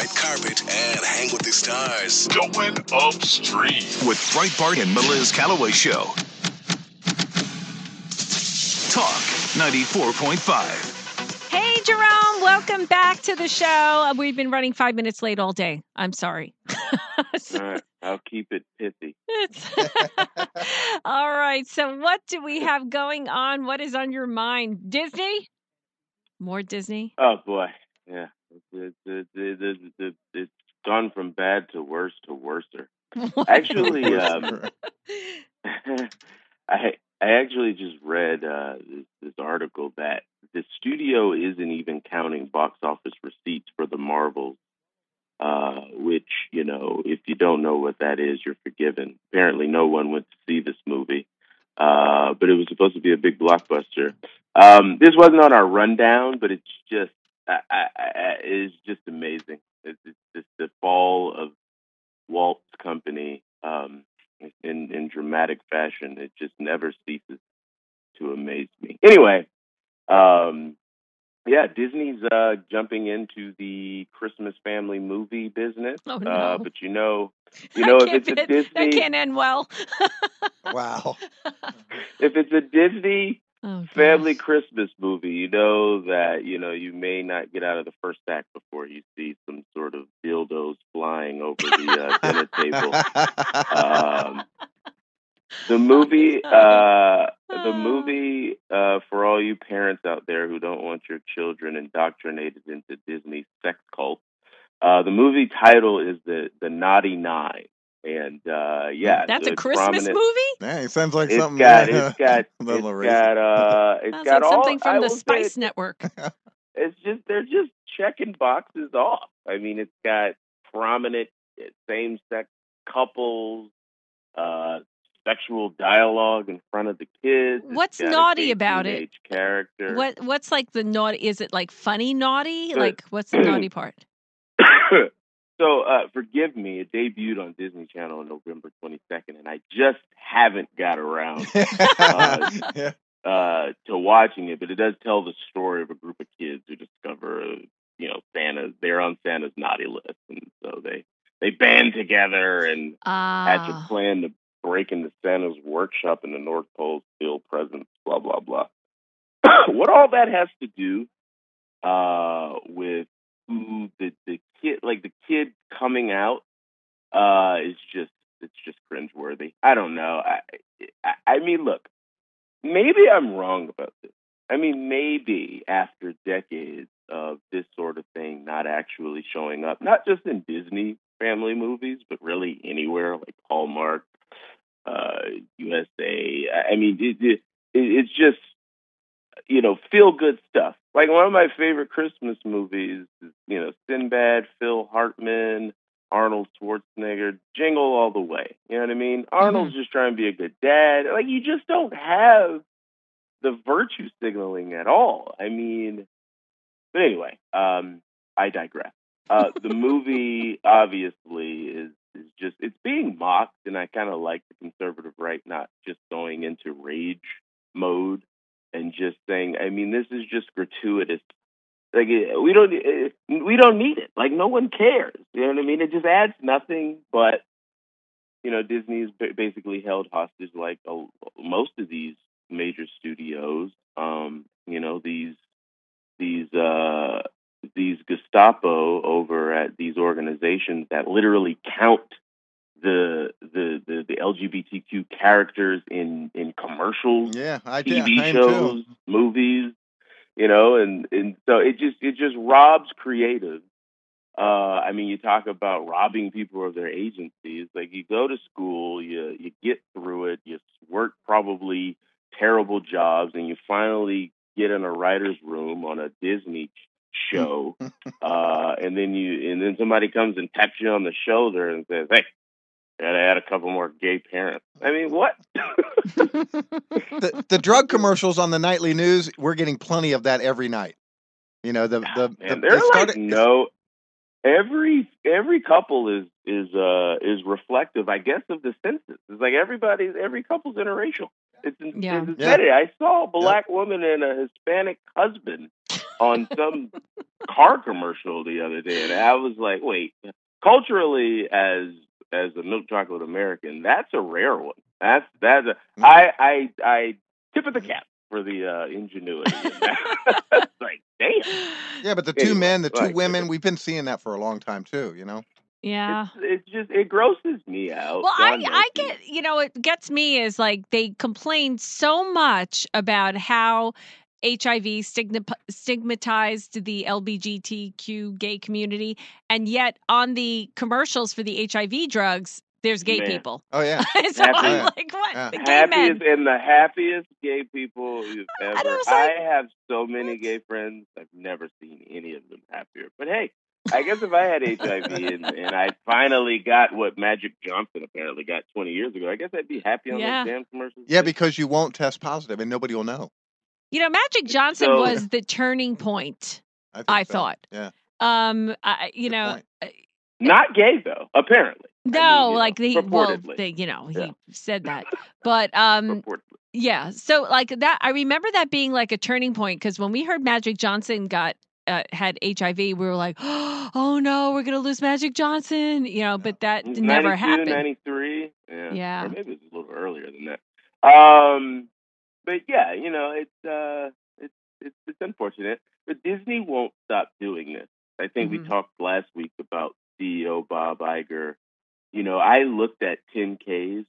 red carpet and hang with the stars. Going upstream with Breitbart and Meliz Calloway Show. Talk 94.5. Hey, Jerome, welcome back to the show. Uh, we've been running five minutes late all day. I'm sorry. All right, I'll keep it pithy. all right. So, what do we have going on? What is on your mind? Disney? More Disney? Oh boy, yeah. It's, it's, it's, it's, it's gone from bad to worse to worser. Actually, um, I I actually just read uh, this, this article that the studio isn't even counting box office receipts for the Marvels, uh, which you know, if you don't know what that is, you're forgiven. Apparently, no one went to see this movie, uh, but it was supposed to be a big blockbuster. Um, this wasn't on our rundown, but it's just I, I, I, it's just amazing. It's, it's just the fall of Walt's company um, in in dramatic fashion. It just never ceases to amaze me. Anyway, um, yeah, Disney's uh, jumping into the Christmas family movie business. Oh, no. uh, but you know, you know, if it's a Disney, that can't end well. wow. if it's a Disney Oh, family. Christmas movie, you know that you know you may not get out of the first act before you see some sort of dildos flying over the uh, dinner table. Um, the movie, uh, the movie, uh, for all you parents out there who don't want your children indoctrinated into Disney sex cult, uh, the movie title is the the Naughty Nine, and uh, yeah, That's a Christmas prominent- movie? Man, it sounds like It's something. got, yeah, it's got, a it's got, uh, it's Sounds got like all. something I from the will say Spice Network. it's just they're just checking boxes off. I mean, it's got prominent same sex couples, uh, sexual dialogue in front of the kids. It's What's got a naughty about it? teenage Character. What What's like the naughty? Is it like funny naughty? Like what's the naughty part? so, uh, forgive me. It debuted on Disney Channel on November 22nd, and I just haven't got around yeah. uh, to watching it, but it does tell the story of a group of kids who discover, you know, Santa's. They're on Santa's naughty list, and so they they band together and hatch a Ah, plan to break into Santa's workshop in the North Pole, steal presents, blah blah blah. what all that has to do uh, with who the the kid, like the kid coming out, uh, is just it's just cringeworthy. I don't know. I, I I mean, look, maybe I'm wrong about this. I mean, maybe after decades of this sort of thing not actually showing up, not just in Disney family movies, but really anywhere like Hallmark, uh, USA. I mean, it, it, it's just you know feel good stuff. Like one of my favorite Christmas movies is you know Sinbad, Phil Hartman, Arnold Schwarzenegger, Jingle All the Way. You know what I mean? Arnold's just trying to be a good dad. Like you just don't have the virtue signaling at all. I mean, but anyway, um, I digress. Uh, the movie obviously is is just it's being mocked, and I kind of like the conservative right not just going into rage mode and just saying, I mean, this is just gratuitous. Like eh, we don't eh, we don't need it. Like no one cares. You know what I mean? It just adds nothing but you know Disney's ba- basically held hostage like most of these major studios. Um, you know these these uh these Gestapo over at these organizations that literally count the the the, the LGBTQ characters in in commercials, Yeah, I. TV I shows, too. movies, you know, and and so it just it just robs creative. Uh, I mean, you talk about robbing people of their agencies. Like you go to school, you you get through it, you work probably terrible jobs, and you finally get in a writer's room on a Disney show, uh, and then you and then somebody comes and taps you on the shoulder and says, "Hey, gotta add a couple more gay parents." I mean, what? The, the drug commercials on the nightly news, we're getting plenty of that every night. You know, the the, the they're started- like no. Every every couple is is uh is reflective, I guess, of the census. It's like everybody's every couple's interracial. It's, in, Yeah. it's Yeah. I saw a black woman and a Hispanic husband on some car commercial the other day, and I was like, wait, culturally, as as a milk chocolate American, that's a rare one. That's that's a, Mm. I I I tip of the cap for the uh, ingenuity. in that. It's like, damn. Yeah, but the two Anyway, men, the two like- women, we've been seeing that for a long time too. You know. Yeah. It's, it's just it grosses me out. Well, I, I get, you know, it gets me is like they complain so much about how HIV stigmatized the LGBTQ gay community. And yet on the commercials for the HIV drugs, there's gay Man. people. Oh yeah. so I'm oh, like, what? Yeah. The gay men. happiest and the happiest gay people you've ever. I was I, have so many what? gay friends. I've never seen any of them happier. But hey, I guess if I had HIV and, and I finally got what Magic Johnson apparently got 20 years ago, I guess I'd be happy on Yeah. those damn commercials. Yeah, because you won't test positive and nobody will know. You know, Magic Johnson So- was the turning point, I, I so. thought. Yeah. Um, I, you Good know, point. uh, not gay though. Apparently, I no, mean, like know, the well, purportedly. the, you know, he Yeah. said that, but um. Yeah. So like that, I remember that being like a turning point because when we heard Magic Johnson got uh, had HIV, we were like, oh no, we're gonna lose Magic Johnson, you know. But that never 92, happened. 93. Yeah. Yeah. Or maybe it's a little earlier than that. Um, but yeah, you know, it's uh, it's it's, it's unfortunate, but Disney won't stop doing this. I think Mhm. we talked last week about CEO Bob Iger. You know, I looked at 10Ks,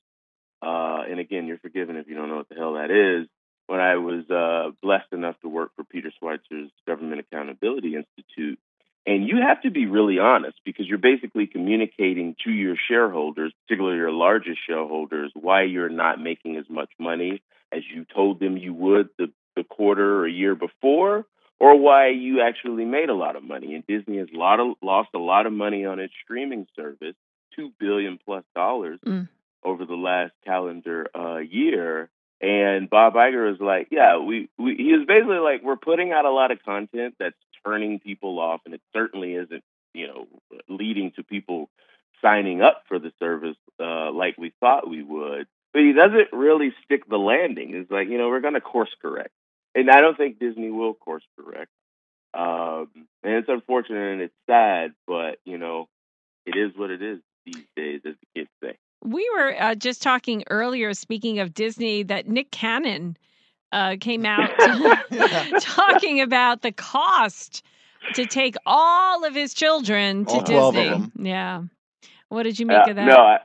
uh, and again, you're forgiven if you don't know what the hell that is. When I was uh, blessed enough to work for Peter Schweizer's Government Accountability Institute, and you have to be really honest because you're basically communicating to your shareholders, particularly your largest shareholders, why you're not making as much money as you told them you would the, the quarter or year before, or why you actually made a lot of money. And Disney has lot of, lost a lot of money on its streaming service, two billion plus dollars Mm. over the last calendar uh, year. And Bob Iger is like, yeah, we, we he is basically like, we're putting out a lot of content that's turning people off, and it certainly isn't, you know, leading to people signing up for the service uh, like we thought we would. But he doesn't really stick the landing. It's like, you know, we're going to course correct, and I don't think Disney will course correct. Um, and it's unfortunate and it's sad, but you know, it is what it is these days, as the kids say. We were uh, just talking earlier, speaking of Disney, that Nick Cannon uh, came out talking about the cost to take all of his children to All 12 of Disney. them. Yeah. What did you make Uh, of that? No, I,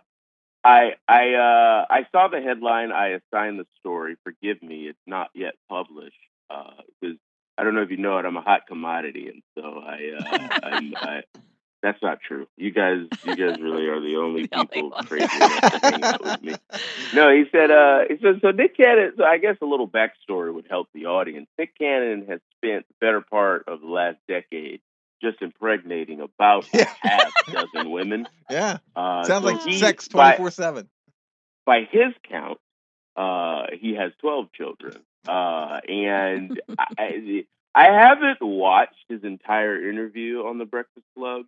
I, I, uh, I saw the headline. I assigned the story. Forgive me, it's not yet published because I don't know if you know it. I'm a hot commodity, and so I, uh, I, that's not true. You guys, you guys really are the only The people ones. crazy enough to hang out with me. No, he said. Uh, he said so. Nick Cannon. So I guess a little backstory would help the audience. Nick Cannon has spent the better part of the last decade just impregnating about Yeah. half dozen women. Yeah. Uh, Sounds so like he- sex twenty four seven. by his count, uh, he has 12 children. Uh, and I, I haven't watched his entire interview on The Breakfast Club,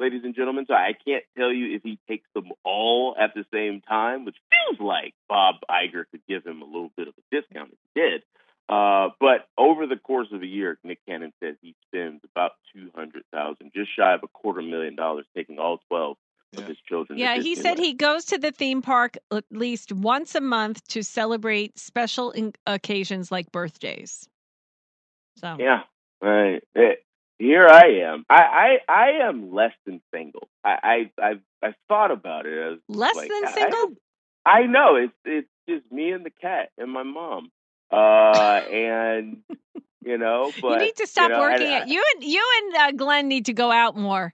ladies and gentlemen, so I can't tell you if he takes them all at the same time, which feels like Bob Iger could give him a little bit of a discount if he did. Uh, but over the course of a year, Nick Cannon says he spends about two hundred thousand, just shy of a quarter million dollars, taking all twelve Yeah. of his children. Yeah, he said he goes to the theme park at least once a month to celebrate special in- occasions like birthdays. So, Yeah, right. Eh, here I am. I, I I am less than single. I I I've, I've thought about it. I was less like, than I- single? I, know it's it's just me and the cat and my mom. Uh, and you know, but you need to stop you know, working I- at you and you and uh, Glenn need to go out more.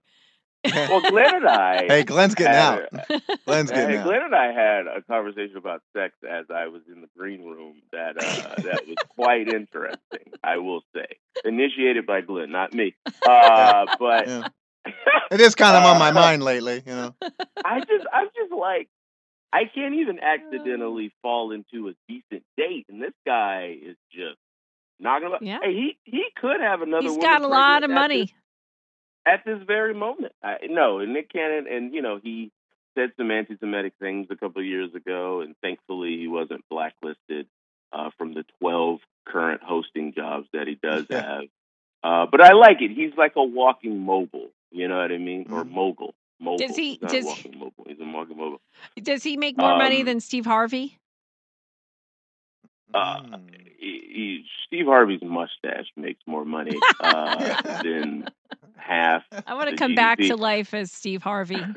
Well, Glenn and I. Hey, Glenn's getting had out. a- Glenn's getting Hey, out. Glenn and I had a conversation about sex as I was in the green room that uh, that was quite interesting. I will say, initiated by Glenn, not me. Uh, but Yeah. It is kind of on my Uh, mind lately, you know. I just, I'm just like, I can't even accidentally fall into a decent date, and this guy is just knocking about. Yeah. Hey, he he could have another. He's got a lot of at money. this- at this very moment. I, no, and Nick Cannon, and you know, he said some anti-Semitic things a couple of years ago, and thankfully he wasn't blacklisted uh, from the 12 current hosting jobs that he does have. Uh, but I like it. He's like a walking mobile. You know what I mean? Or Mhm. mogul. Mogul. Does he- He's does walking mobile. He's a walking mobile. Does he make more money Um, than Steve Harvey? Uh, Mm. he, he, Steve Harvey's mustache makes more money uh, than half. I want to the come back to life as Steve Harvey. um,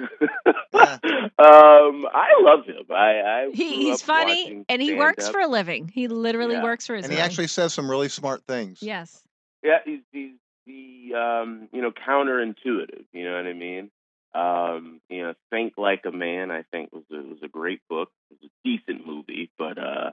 I love him. I, I He, he's funny and he works stand-up. for a living. He literally Yeah. works for his and he actually says some really smart things. yes. Yeah, he's he's the um, you know counterintuitive. You know what I mean? Um, you know, Think Like a Man. I think was a, was a great book. It was a decent movie, but uh,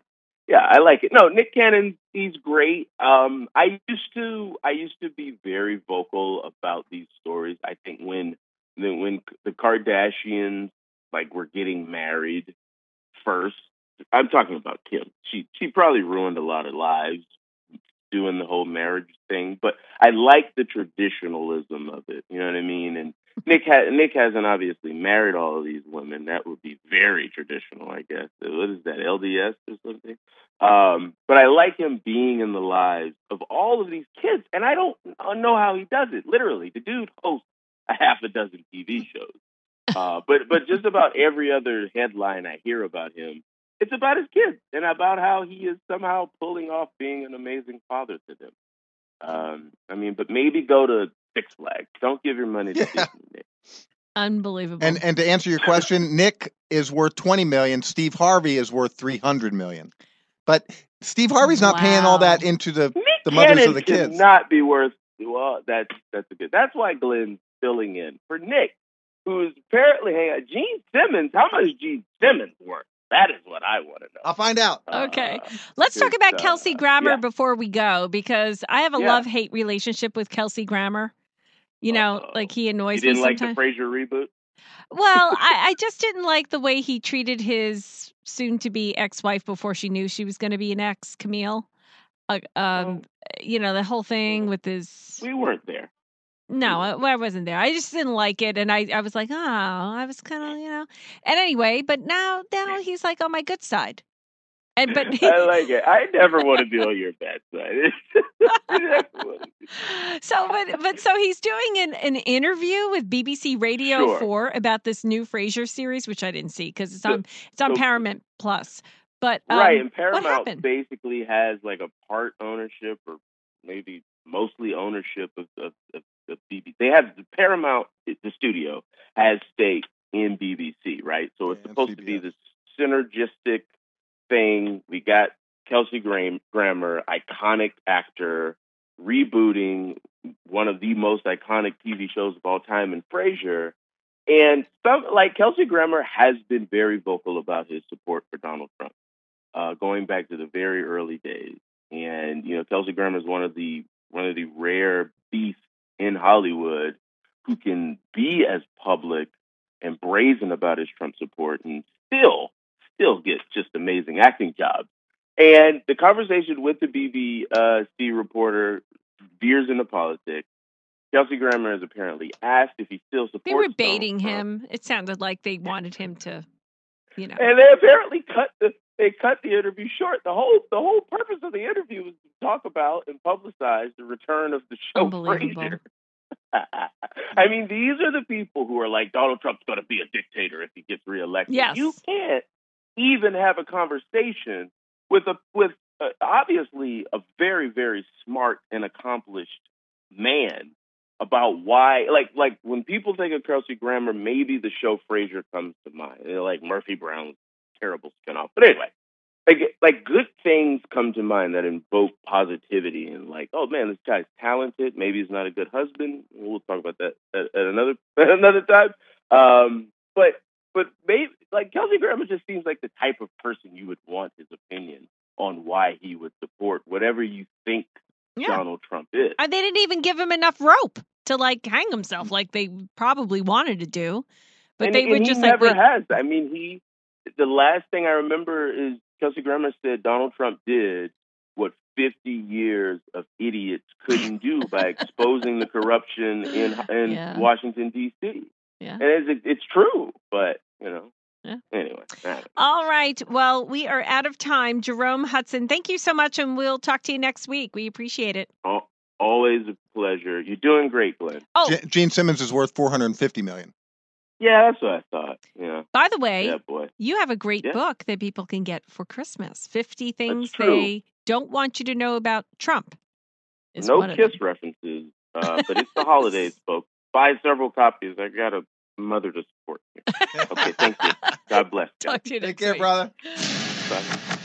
yeah, I like it. No, Nick Cannon, he's great. Um, I used to I used to be very vocal about these stories. I think when when when the Kardashians like were getting married first. I'm talking about Kim. She she probably ruined a lot of lives doing the whole marriage thing, but I like the traditionalism of it. You know what I mean? And Nick ha- Nick hasn't obviously married all of these women. That would be very traditional, I guess. What is that LDS or something? Um, but I like him being in the lives of all of these kids, and I don't know how he does it. Literally, the dude hosts a half a dozen TV shows. Uh, but but just about every other headline I hear about him, it's about his kids and about how he is somehow pulling off being an amazing father to them. Um, I mean, but maybe go to Six Flags. Don't give your money to Yeah. Disney. Nick. Unbelievable. And and to answer your question, Nick is worth twenty million. Steve Harvey is worth three hundred million. But Steve Harvey's not paying all that into the. Nick The mothers Cannon of the kids. not be worth. Well, that's that's a good. That's why Glenn's filling in for Nick, who's apparently hang on. Gene Simmons. How much Gene Simmons worth? That is what I want to know. I'll find out. Okay. Uh, Let's talk about uh, Kelsey Grammer yeah. before we go because I have a Yeah. love hate relationship with Kelsey Grammer. You know, Uh-oh. like he annoys You didn't me like the Frasier reboot? well, I, I just didn't like the way he treated his soon to be ex wife before she knew she was going to be an ex, Camille. Uh, um, you know, the whole thing with his. We weren't there. No, I, I wasn't there. I just didn't like it, and I, I was like, oh, I was kind of, you know. And anyway, but now, now he's like on my good side, and but I like it. I never want to be on your bad side. I never want to be- so, but but so he's doing an, an interview with BBC Radio Sure. Four about this new Frasier series, which I didn't see because it's So- on it's on so- Paramount Plus. But um, right, and what Paramount happened? basically has like a part ownership or maybe mostly ownership of, of, of, of BBC. They have the Paramount, the studio, has stake in BBC, right? So it's Yeah, supposed to be CBS. this synergistic thing. We got Kelsey Gram- Grammer, iconic actor, rebooting one of the most iconic TV shows of all time in Frasier. And some like Kelsey Grammer has been very vocal about his support for Donald Trump, uh, going back to the very early days. And you know, Kelsey Grammer is one of the one of the rare beasts in Hollywood who can be as public and brazen about his Trump support and still still get just amazing acting jobs. And the conversation with the BBC reporter veers into politics. Kelsey Grammer has apparently asked if he still supports. They were baiting him. It sounded like they wanted him to, you know. and they apparently cut the they cut the interview short. The whole the whole purpose of the interview was to talk about and publicize the return of the show Unbelievable. I mean, these are the people who are like Donald Trump's going to be a dictator if he gets reelected. Yes. You can't even have a conversation with a with uh, obviously a very very smart and accomplished man about why like like when people think of Kelsey Grammer, maybe the show Frasier comes to mind. Know, like Murphy Brown's terrible spinoff. But anyway, like like good things come to mind that invoke positivity and like, oh man, this guy's talented. Maybe he's not a good husband. We'll talk about that at, at another at another time. Um, but but maybe like Kelsey Grammer just seems like the type of person you would want his opinion on why he would support whatever you think Yeah. Donald Trump is. Uh, They didn't even give him enough rope to like hang himself like they probably wanted to do. But and, they and would just like never wait. has. I mean, he. The last thing I remember is Kelsey Grammer said Donald Trump did what 50 years of idiots couldn't do by exposing the corruption in in Yeah. Washington D.C. Yeah. And it's, it's true, but you know. Yeah. Anyway, I don't know. All right. Well, we are out of time. Jerome Hudson, thank you so much, and we'll talk to you next week. We appreciate it. all, Always a pleasure. You're doing great, Glenn. Oh, Ge- Gene Simmons is worth 450 million. Yeah, that's what I thought. Yeah. by the way, Yeah, boy. you have a great Yeah. book that people can get for Christmas 50 things they don't want you to know about Trump. is No one of kiss them. references, uh, but it's the holidays, folks. Buy several copies. I got a mother to support. Here. Okay, thank you. God bless. guys. Talk to you Take care, week. brother. Bye.